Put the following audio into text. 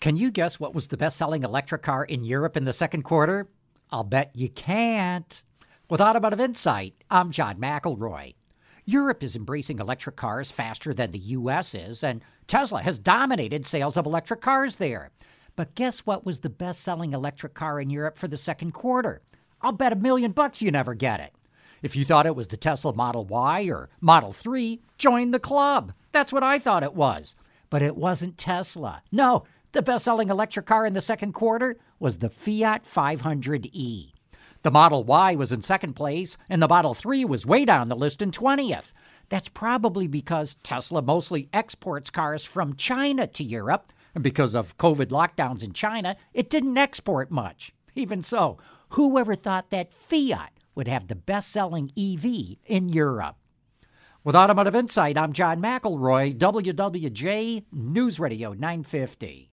Can you guess what was the best selling electric car in Europe in the second quarter? I'll bet you can't. With Automotive Insight, I'm John McElroy. Europe is embracing electric cars faster than the US is, and Tesla has dominated sales of electric cars there. But guess what was the best selling electric car in Europe for the second quarter? I'll bet a million bucks you never get it. If you thought it was the Tesla Model Y or Model 3, join the club. That's what I thought it was. But it wasn't Tesla. No, the best selling electric car in the second quarter was the Fiat 500e. The Model Y was in second place, and the Model 3 was way down the list in 20th. That's probably because Tesla mostly exports cars from China to Europe, and because of COVID lockdowns in China, it didn't export much. Even so, whoever thought that Fiat would have the best selling EV in Europe? With Automotive Insight, I'm John McElroy, WWJ News Radio 950.